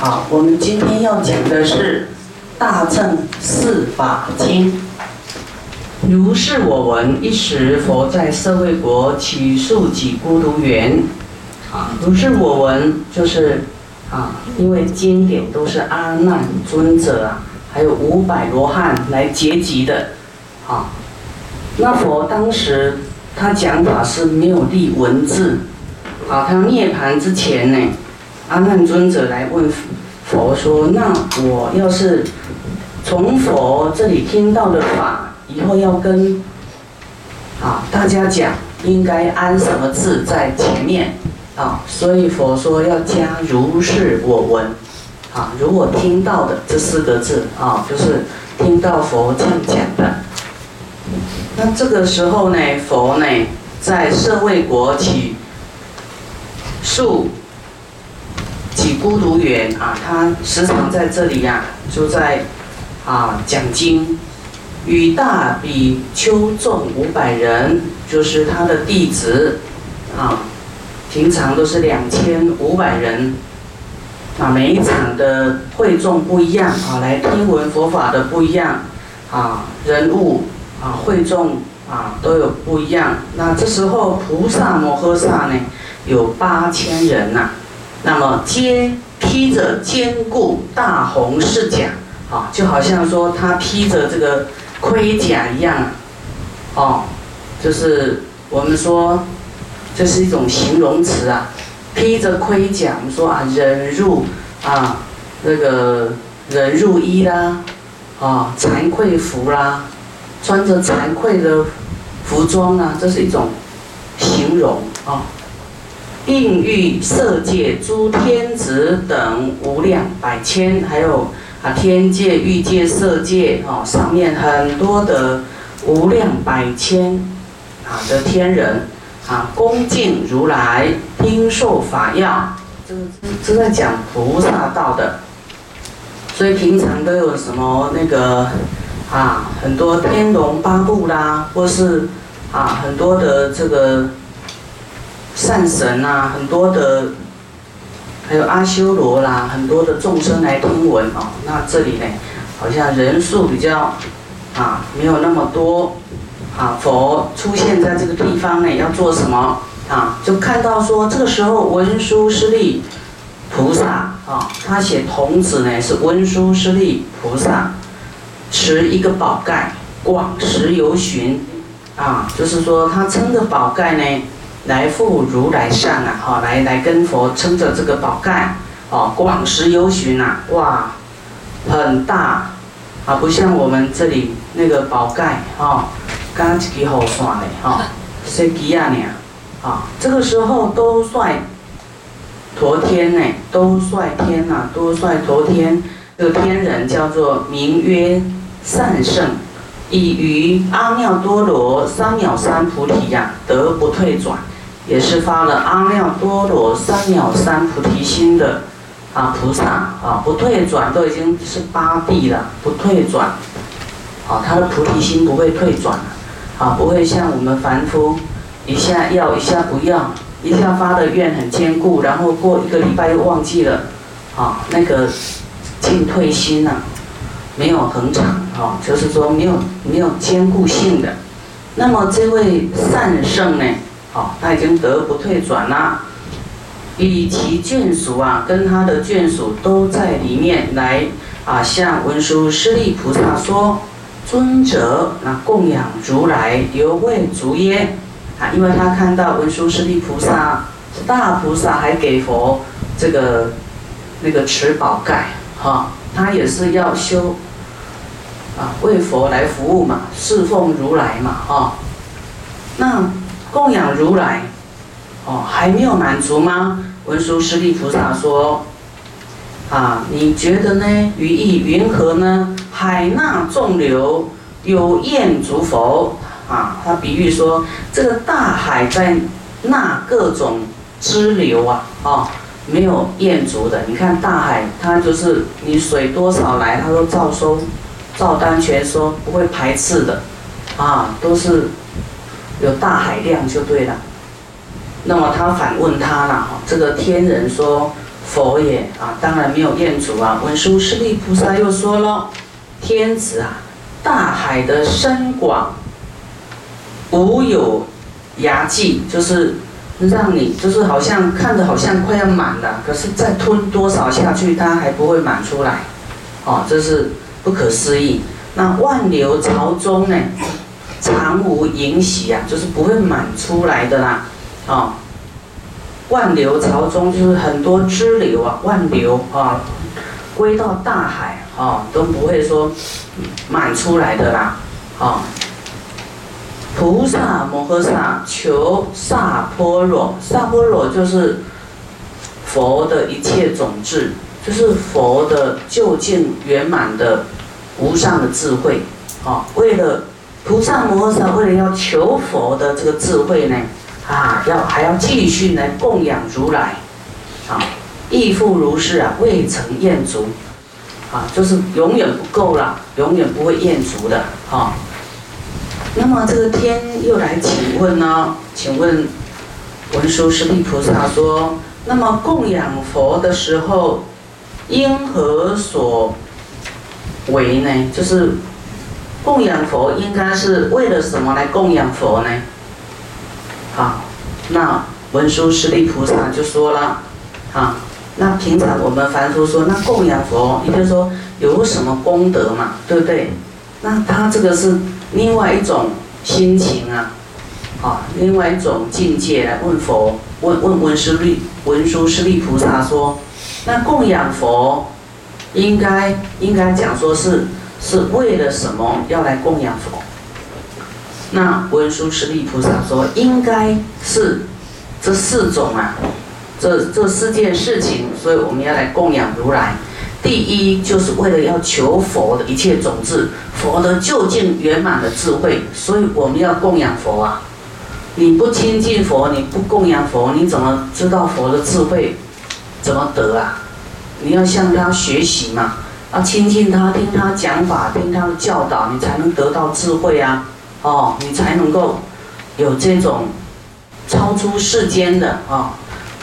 好，我们今天要讲的是《大乘四法经》。如是我闻，一时佛在舍卫国起树几孤独园。啊，如是我闻，就是啊，因为经典都是阿难尊者啊，还有五百罗汉来结集的。啊，那佛当时他讲法是没有立文字。啊，他涅盘之前呢？阿难尊者来问佛说：“那我要是从佛这里听到的法，以后要跟啊大家讲，应该安什么字在前面啊？所以佛说要加如是我闻啊，如果听到的这四个字啊，就是听到佛这样讲的。那这个时候呢，佛呢在舍卫国起树。”孤独园啊，他时常在这里呀，就在啊讲经，与大比丘众五百人，就是他的弟子啊，平常都是两千五百人，啊每一场的会众不一样啊，来听闻佛法的不一样啊，人物啊会众啊都有不一样。那这时候菩萨摩诃萨呢，有八千人呐。那么，肩披着坚固大红饰甲，啊，就好像说他披着这个盔甲一样，哦，就是我们说这是一种形容词啊，披着盔甲，我们说啊，忍辱啊，那个忍辱衣啦，啊，惭愧服啦，穿着惭愧的服装啊，这是一种形容啊。应欲色界诸天子等无量百千，还有啊天界、欲界、色界哦，上面很多的无量百千啊的天人啊，恭敬如来，听受法要，这是这在讲菩萨道的。所以平常都有什么那个啊，很多天龙八部啦，或是啊很多的这个。善神呐，很多的，还有阿修罗啦，很多的众生来听闻哦。那这里呢，好像人数比较啊，没有那么多啊。佛出现在这个地方呢，要做什么啊？就看到说，这个时候文殊师利菩萨啊，他写童子呢是文殊师利菩萨，持一个宝盖，广识游巡啊，就是说他撑着宝盖呢。来复如来善啊，哈，来来跟佛撑着这个宝盖，哦，广识游巡呐，哇，很大，啊，不像我们这里那个宝盖，哈，刚一支好线嘞，哈，小支啊呢，啊，这个时候都率陀天呢，都率天呐，都率陀天，这个天人叫做名曰善圣，以于阿耨多罗三藐三菩提呀，得不退转。也是发了阿耨多罗三藐三菩提心的啊菩萨啊不退转都已经是八地了不退转，啊他的菩提心不会退转啊不会像我们凡夫一下要一下不要一下发的愿很坚固然后过一个礼拜又忘记了啊那个进退心呐没有恒常啊就是说没有没有坚固性的，那么这位善圣呢？好，他已经得不退转啦。以其眷属啊，跟他的眷属都在里面来啊，向文殊师利菩萨说：“尊者，那供养如来犹未足耶？”啊，因为他看到文殊师利菩萨是大菩萨，还给佛这个那个持宝盖，哈，他也是要修啊，为佛来服务嘛，侍奉如来嘛，哈，那。供养如来，哦，还没有满足吗？文殊师利菩萨说：“啊，你觉得呢？于意云何呢？海纳众流，有厌足否？啊，他比喻说，这个大海在纳各种支流啊，哦，没有厌足的。你看大海，它就是你水多少来，它都照收，照单全收，不会排斥的，啊，都是。”有大海量就对了，那么他反问他了哈，这个天人说，佛也啊，当然没有厌足啊。文殊师利菩萨又说了，天子啊，大海的深广，无有涯际，就是让你就是好像看着好像快要满了，可是再吞多少下去，它还不会满出来，哦，这是不可思议。那万流朝中呢，常无盈喜啊，就是不会满出来的啦，哦。万流朝中就是很多支流啊，万流啊，归到大海啊，都不会说满出来的啦，啊。菩萨摩诃萨求萨婆若，萨婆若就是佛的一切种智，就是佛的究竟圆满的无上的智慧啊。为了菩萨摩诃萨为了要求佛的这个智慧呢。啊，要还要继续来供养如来，啊，亦复如是啊，未曾厌足，啊，就是永远不够了，永远不会厌足的，哈。那么这个天又来请问呢？请问文殊师利菩萨说，那么供养佛的时候，因何所为呢？就是供养佛应该是为了什么来供养佛呢？好，那文殊师利菩萨就说了，啊，那平常我们凡夫说，那供养佛，也就是说有什么功德嘛，对不对？那他这个是另外一种心情啊，啊，另外一种境界来问佛，问问文殊利文殊师利菩萨说，那供养佛应该应该讲说是是为了什么要来供养佛？那文殊师利菩萨说，应该是这四种啊，这这四件事情，所以我们要来供养如来。第一，就是为了要求佛的一切种子，佛的究竟圆满的智慧，所以我们要供养佛啊。你不亲近佛，你不供养佛，你怎么知道佛的智慧怎么得啊？你要向他学习嘛，要亲近他，听他讲法，听他的教导，你才能得到智慧啊。哦，你才能够有这种超出世间的啊，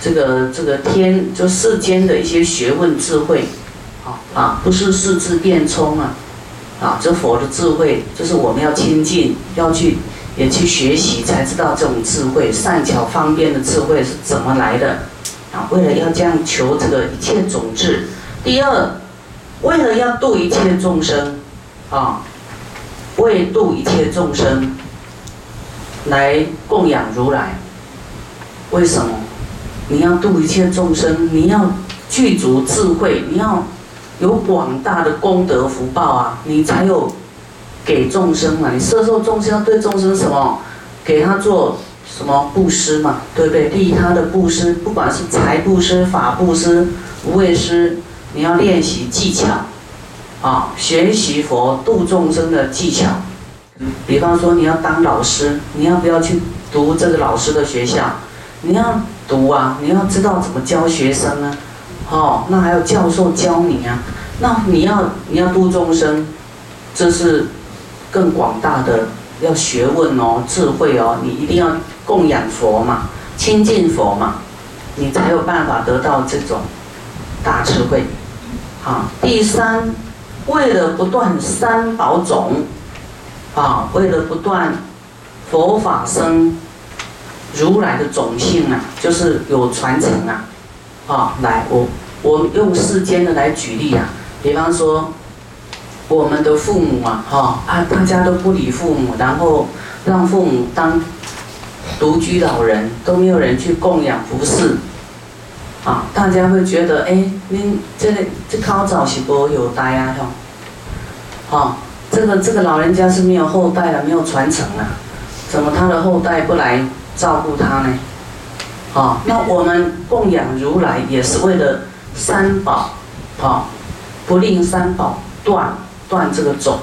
这个这个天就世间的一些学问智慧，啊啊，不是四智变聪啊，啊，这佛的智慧就是我们要亲近，要去也去学习，才知道这种智慧善巧方便的智慧是怎么来的啊。为了要这样求这个一切种智，第二，为了要度一切众生，啊。为度一切众生，来供养如来。为什么？你要度一切众生，你要具足智慧，你要有广大的功德福报啊，你才有给众生嘛。你摄受众生，要对众生什么？给他做什么布施嘛？对不对？利他的布施，不管是财布施、法布施、无畏施，你要练习技巧。啊，学习佛度众生的技巧，比方说你要当老师，你要不要去读这个老师的学校？你要读啊，你要知道怎么教学生啊，哦，那还有教授教你啊，那你要你要度众生，这是更广大的要学问哦，智慧哦，你一定要供养佛嘛，亲近佛嘛，你才有办法得到这种大智慧。啊，第三。为了不断三宝种，啊，为了不断佛法生如来的种性啊，就是有传承啊，啊，来，我我用世间的来举例啊，比方说我们的父母啊，哈啊，大家都不理父母，然后让父母当独居老人，都没有人去供养服侍，啊，大家会觉得，哎，您这个这高早是不有代啊，吼。哦，这个这个老人家是没有后代了，没有传承了，怎么他的后代不来照顾他呢？哦，那我们供养如来也是为了三宝，哦，不令三宝断断这个种，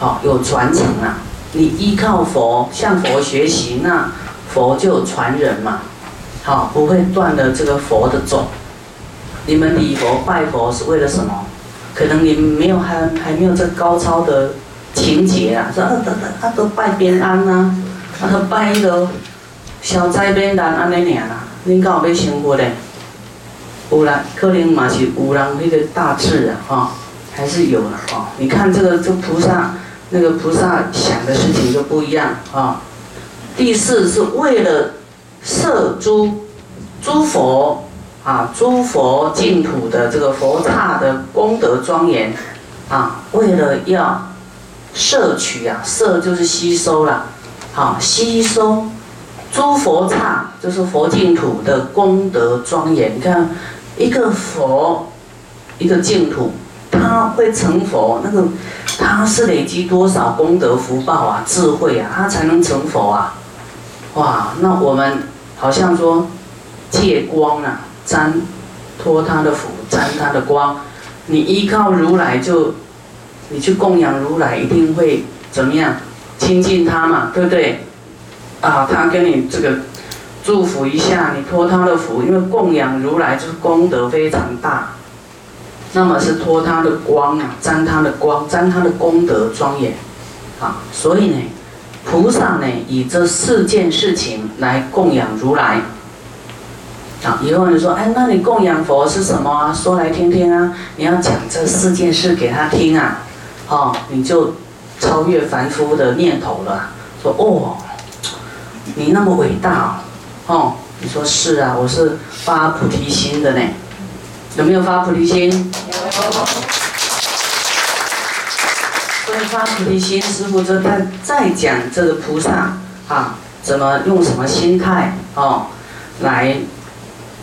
哦，有传承啊。你依靠佛向佛学习，那佛就有传人嘛，好，不会断了这个佛的种。你们礼佛拜佛是为了什么？可能你没有还还没有这高超的情节啊，说啊都啊都拜边安呐，啊都拜一个消灾边难安尼尔啦，恁敢有要生活嘞？有人可能嘛是有人那个大智啊，哈，还是有了哦。你看这个这菩萨，那个菩萨想的事情就不一样啊。第四是为了摄诸诸佛啊，诸佛净土的这个佛刹的功德庄严啊，为了要摄取啊，摄就是吸收了，好吸收诸佛刹就是佛净土的功德庄严。你看。一个佛，一个净土，他会成佛，那个他是累积多少功德福报啊、智慧啊，他才能成佛啊？哇，那我们好像说借光啊，沾托他的福，沾他的光，你依靠如来就，你去供养如来，一定会怎么样？亲近他嘛，对不对？啊，他跟你这个。祝福一下，你托他的福，因为供养如来就是功德非常大，那么是托他的光啊，沾他的光，沾他的功德庄严，啊，所以呢，菩萨呢以这四件事情来供养如来，啊，以后你说，哎，那你供养佛是什么啊？说来听听啊，你要讲这四件事给他听啊，哦，你就超越凡夫的念头了，说哦，你那么伟大。哦，你说是啊，我是发菩提心的呢，有没有发菩提心？有。所以发菩提心，师傅就在再讲这个菩萨啊，怎么用什么心态哦，来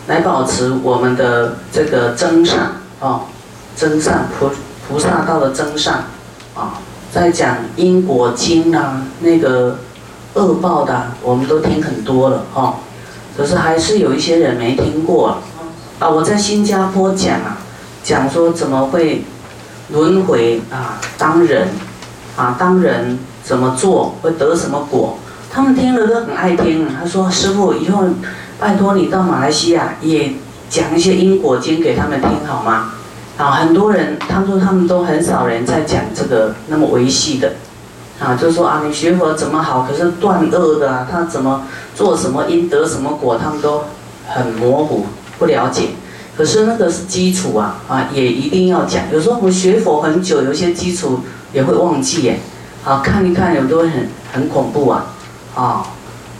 来保持我们的这个真善哦，真善菩菩萨道的真善啊，在讲因果经啊，那个恶报的，我们都听很多了哦。可是还是有一些人没听过啊啊！我在新加坡讲啊，讲说怎么会轮回啊？当人啊，当人怎么做会得什么果？他们听了都很爱听。他说：“师傅，以后拜托你到马来西亚也讲一些因果经给他们听好吗？”啊，很多人他说他们都很少人在讲这个那么维系的。啊，就说啊，你学佛怎么好？可是断恶的啊，他怎么做什么因得什么果，他们都很模糊，不了解。可是那个是基础啊，啊，也一定要讲。有时候我们学佛很久，有些基础也会忘记耶。啊，看一看，有都会很很恐怖啊。啊，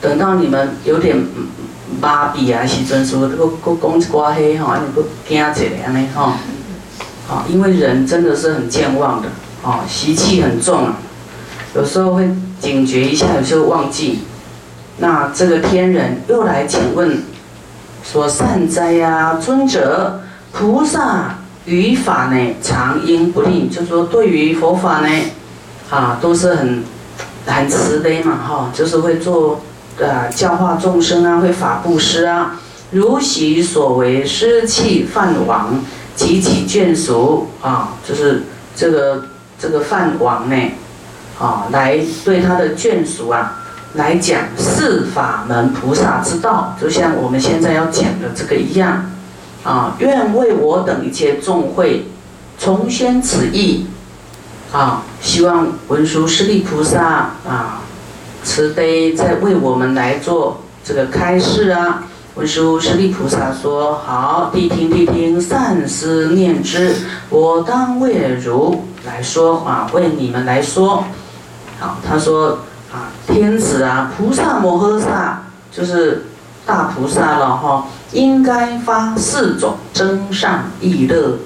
等到你们有点麻痹啊，时阵说，个个讲一寡黑哈，你不惊一下安尼哈。啊，因为人真的是很健忘的，啊，习气很重啊。有时候会警觉一下，有时候忘记。那这个天人又来请问，说善哉呀，尊者，菩萨于法呢常应不吝，就说对于佛法呢，啊都是很很慈悲嘛，哈，就是会做呃教化众生啊，会法布施啊，如其所为，施弃饭王及其眷属啊，就是这个这个饭王呢。啊，来对他的眷属啊，来讲四法门菩萨之道，就像我们现在要讲的这个一样。啊，愿为我等一切众会重宣此意。啊，希望文殊师利菩萨啊，慈悲在为我们来做这个开示啊。文殊师利菩萨说：“好，谛听谛听，善思念之，我当为如来说啊，为你们来说。”好，他说啊，天子啊，菩萨摩诃萨就是大菩萨了哈，应该发四种增上益乐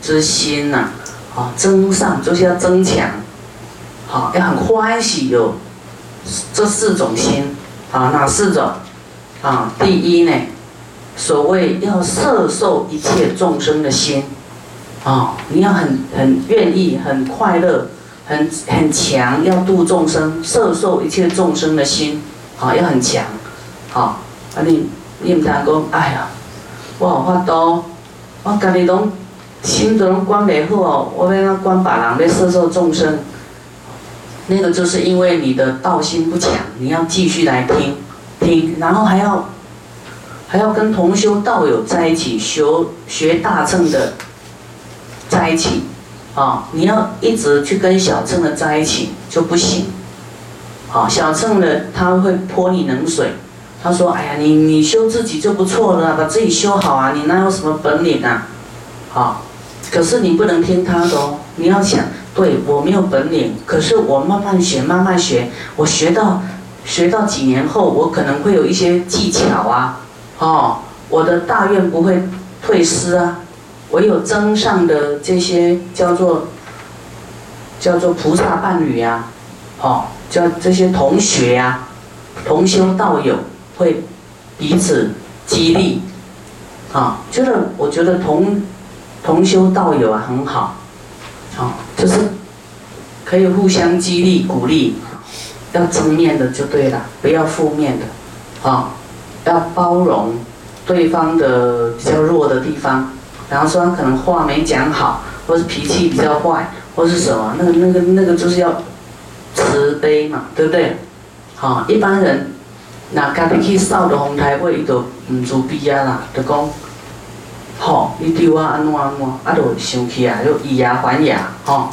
之心呐，啊，增上就是要增强，好，要很欢喜有这四种心，啊，哪四种？啊，第一呢，所谓要摄受一切众生的心，啊，你要很很愿意，很快乐。很很强，要度众生，摄受一切众生的心，好要很强，好啊你你唔通讲，哎呀，我有法度，我家己拢心都拢管袂好，我要管别人要摄受众生，那个就是因为你的道心不强，你要继续来听听，然后还要还要跟同修道友在一起学学大乘的在一起。啊，你要一直去跟小乘的在一起就不行。好，小乘的他会泼你冷水，他说：“哎呀，你你修自己就不错了，把自己修好啊，你哪有什么本领啊？好，可是你不能听他的哦，你要想，对我没有本领，可是我慢慢学，慢慢学，我学到学到几年后，我可能会有一些技巧啊，哦，我的大愿不会退失啊，我有增上的这些叫做叫做菩萨伴侣呀，哦，叫这些同学呀，同修道友。”会彼此激励，啊，就是我觉得同同修道友啊很好，啊，就是可以互相激励鼓励，要正面的就对了，不要负面的，啊，要包容对方的比较弱的地方，然后说他可能话没讲好，或是脾气比较坏，或是什么，那个那个那个就是要慈悲嘛，对不对？好，一般人。那家己去扫着风台尾，伊就毋自卑啊啦，就讲，吼，你对我安怎安怎，啊，就生气啊，就以牙还牙，吼，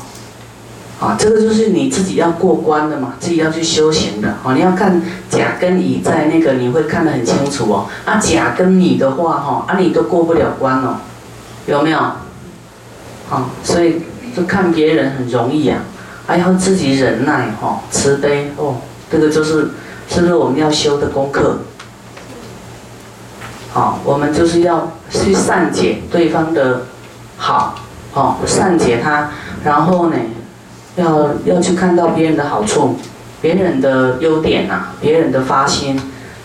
啊，这个就是你自己要过关的嘛，自己要去修行的，哦，你要看甲跟乙在那个，你会看得很清楚哦。啊，甲跟你的话，吼，啊，你都过不了关哦，有没有？好，所以就看别人很容易啊，还要自己忍耐，哦，慈悲，哦，这个就是。是不是我们要修的功课？好，我们就是要去善解对方的好，哦，善解他，然后呢，要要去看到别人的好处，别人的优点呐，别人的发心，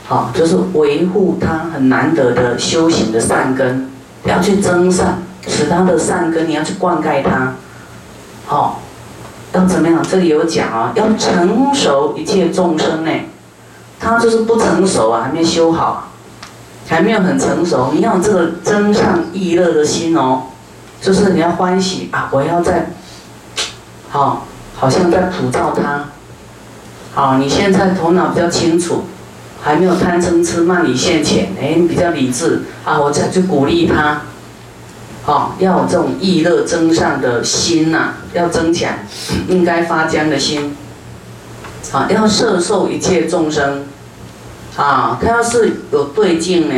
好，就是维护他很难得的修行的善根，要去增善，使他的善根你要去灌溉他，好，要怎么样？这里有讲啊，要成熟一切众生呢。他就是不成熟啊，还没修好，还没有很成熟。你要这个增上意乐的心哦，就是你要欢喜啊！我要在，好，好像在普照他。好，你现在头脑比较清楚，还没有贪嗔痴慢疑现前，哎，你比较理智啊！我再去鼓励他，好，要有这种意乐增上的心呐，要增强，应该发姜的心。啊，要摄受一切众生，啊，他要是有对境呢，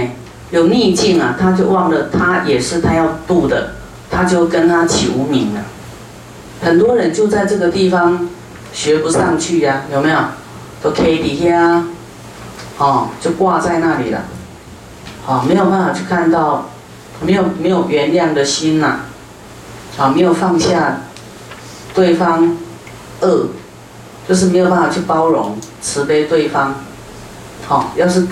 有逆境啊，他就忘了他也是他要度的，他就跟他起无名了。很多人就在这个地方学不上去呀，有没有？都 K 底下，哦，就挂在那里了，好，没有办法去看到，没有没有原谅的心呐，啊，没有放下对方恶。就是没有办法去包容、慈悲对方，好，要是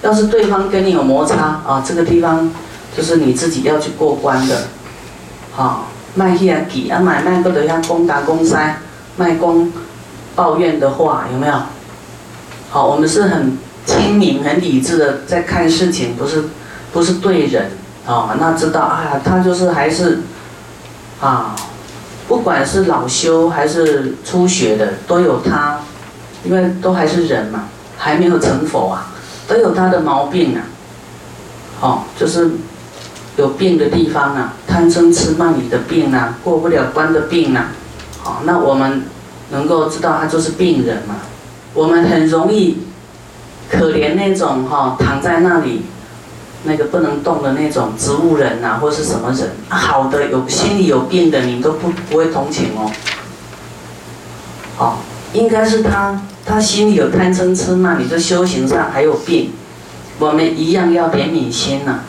要是对方跟你有摩擦啊，这个地方就是你自己要去过关的，好，卖去啊给啊买卖个的像公打公塞，卖公抱怨的话有没有？好，我们是很清明、很理智的在看事情，不是不是对人啊，那知道啊，他就是还是啊。不管是老修还是初学的，都有他，因为都还是人嘛，还没有成佛啊，都有他的毛病啊。哦，就是有病的地方啊，贪嗔痴慢疑的病啊，过不了关的病啊。好，那我们能够知道他就是病人嘛。我们很容易可怜那种哈躺在那里。那个不能动的那种植物人呐，或是什么人，好的有心里有病的，你都不不会同情哦。好，应该是他他心里有贪嗔痴慢，你这修行上还有病，我们一样要怜悯心呐。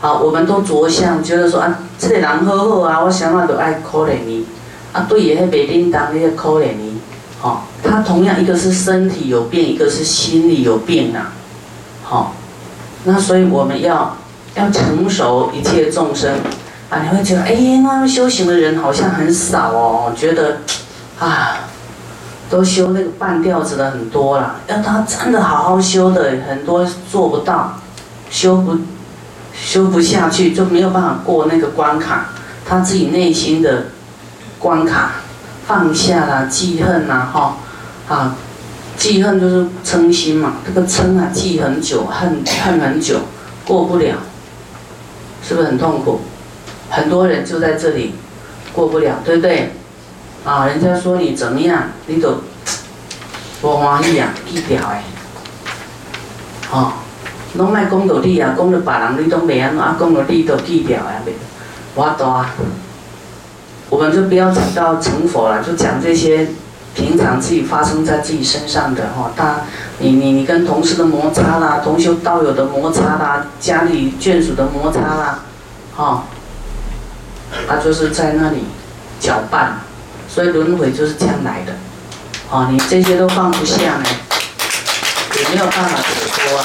好，我们都着相，觉得说啊，这个人好好啊，我想法都爱可怜你，啊，对也迄袂叮当那个可怜你，好，他同样一个是身体有病，一个是心理有病呐，好。那所以我们要要成熟一切众生啊！你会觉得哎，那修行的人好像很少哦，觉得啊，都修那个半吊子的很多了。要他真的好好修的，很多做不到，修不修不下去，就没有办法过那个关卡。他自己内心的关卡放下啦记恨呐，哈啊。记恨就是嗔心嘛，这个嗔啊记很久，恨恨很久，过不了，是不是很痛苦？很多人就在这里过不了，对不对？啊，人家说你怎么样，你都不欢喜啊，记掉哎。哦，拢卖讲到你啊，讲到别人你都袂安怎，啊，讲到你都记掉啊，袂，我多啊。我们就不要讲到成佛了，就讲这些平常自己发生在自己身上的哈。他，你你你跟同事的摩擦啦，同修道友的摩擦啦，家里眷属的摩擦啦，哈，他就是在那里搅拌，所以轮回就是这样来的。哦，你这些都放不下呢，也没有办法解脱啊。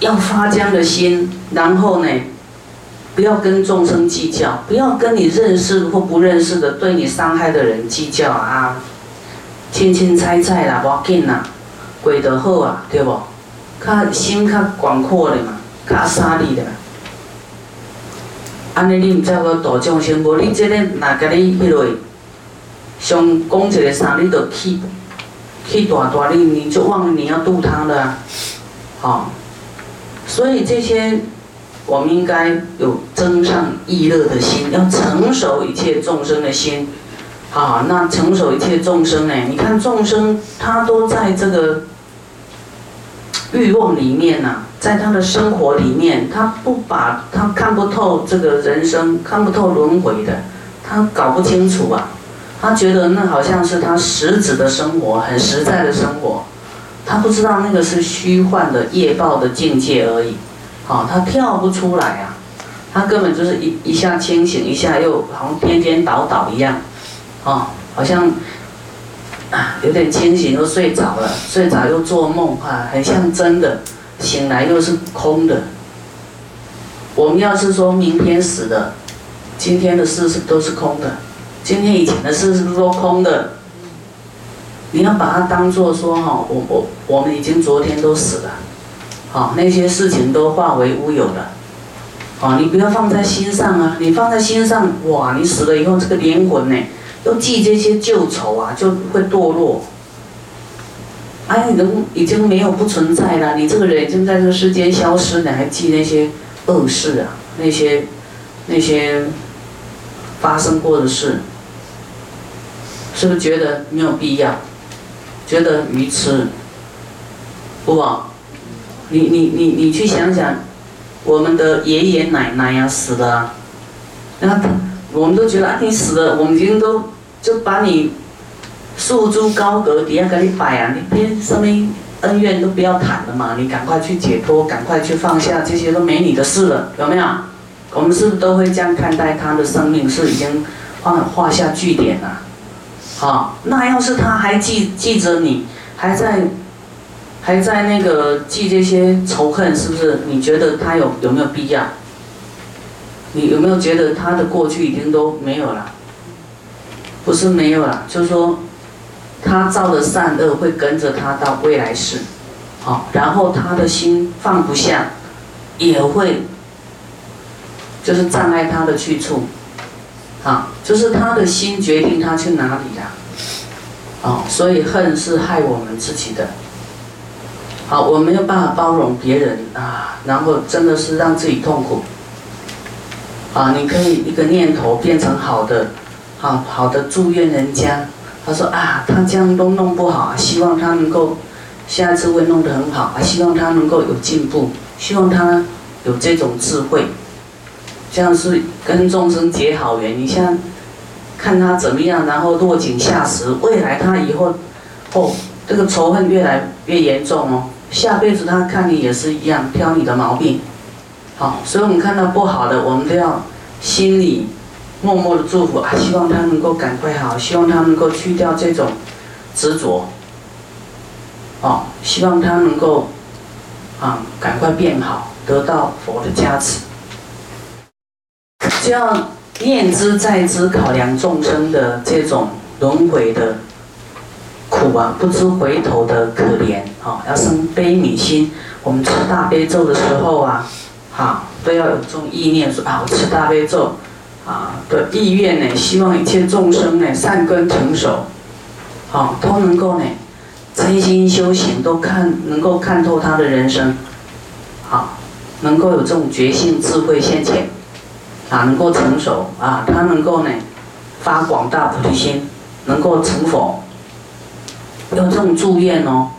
要发这样的心，然后呢？不要跟众生计较，不要跟你认识或不认识的对你伤害的人计较啊！清清菜菜啦，无紧啦，过得好啊，对不？较心较广阔的嘛，较沙利的。安尼你毋才个大众生，无你即个若甲你迄落，想讲一个啥，你就气气大大，你你就忘了你要度他了啊！好，所以这些。我们应该有增上意乐的心，要成熟一切众生的心。好，那成熟一切众生呢？你看众生他都在这个欲望里面呐，在他的生活里面，他不把他看不透这个人生，看不透轮回的，他搞不清楚啊。他觉得那好像是他实质的生活，很实在的生活，他不知道那个是虚幻的业报的境界而已。哦，他跳不出来啊，他根本就是一一下清醒，一下又好像颠颠倒倒一样，哦，好像啊有点清醒又睡着了，睡着又做梦哈，很像真的，醒来又是空的。我们要是说明天死的，今天的事是都是空的，今天以前的事是不是都空的？你要把它当做说哈，我我我们已经昨天都死了。好，那些事情都化为乌有了。好，你不要放在心上啊！你放在心上，哇！你死了以后，这个灵魂呢，又记这些旧仇啊，就会堕落。哎，人已经没有不存在了，你这个人已经在这个世间消失，你还记那些恶事啊？那些那些发生过的事，是不是觉得没有必要？觉得愚痴，不？你你你你去想想，我们的爷爷奶奶呀死了，那我们都觉得啊你死了，我们已经都就把你束诸高阁底下给你摆啊，你别上面恩怨都不要谈了嘛，你赶快去解脱，赶快去放下，这些都没你的事了，有没有？我们是不是都会这样看待他的生命是已经画画下句点了？好，那要是他还记记着你，还在。还在那个记这些仇恨，是不是？你觉得他有有没有必要？你有没有觉得他的过去已经都没有了？不是没有了，就是说，他造的善恶会跟着他到未来世，好，然后他的心放不下，也会，就是障碍他的去处，好，就是他的心决定他去哪里呀，哦，所以恨是害我们自己的。好，我没有办法包容别人啊，然后真的是让自己痛苦。啊，你可以一个念头变成好的，好好的祝愿人家。他说啊，他这样都弄不好，希望他能够下次会弄得很好，希望他能够有进步，希望他有这种智慧，这样是跟众生结好缘。你像看他怎么样，然后落井下石，未来他以后哦，这个仇恨越来越严重哦。下辈子他看你也是一样，挑你的毛病，好，所以我们看到不好的，我们都要心里默默的祝福啊，希望他能够赶快好，希望他能够去掉这种执着，哦，希望他能够啊赶快变好，得到佛的加持，就要念之在之，考量众生的这种轮回的。苦啊，不知回头的可怜啊，要生悲悯心。我们持大悲咒的时候啊，哈，都要有这种意念，说啊，我持大悲咒啊的意愿呢，希望一切众生呢善根成熟，好，都能够呢真心修行，都看能够看透他的人生，好，能够有这种觉性智慧现前，啊，能够成熟啊，他能够呢发广大菩提心，能够成佛。有这种住院哦。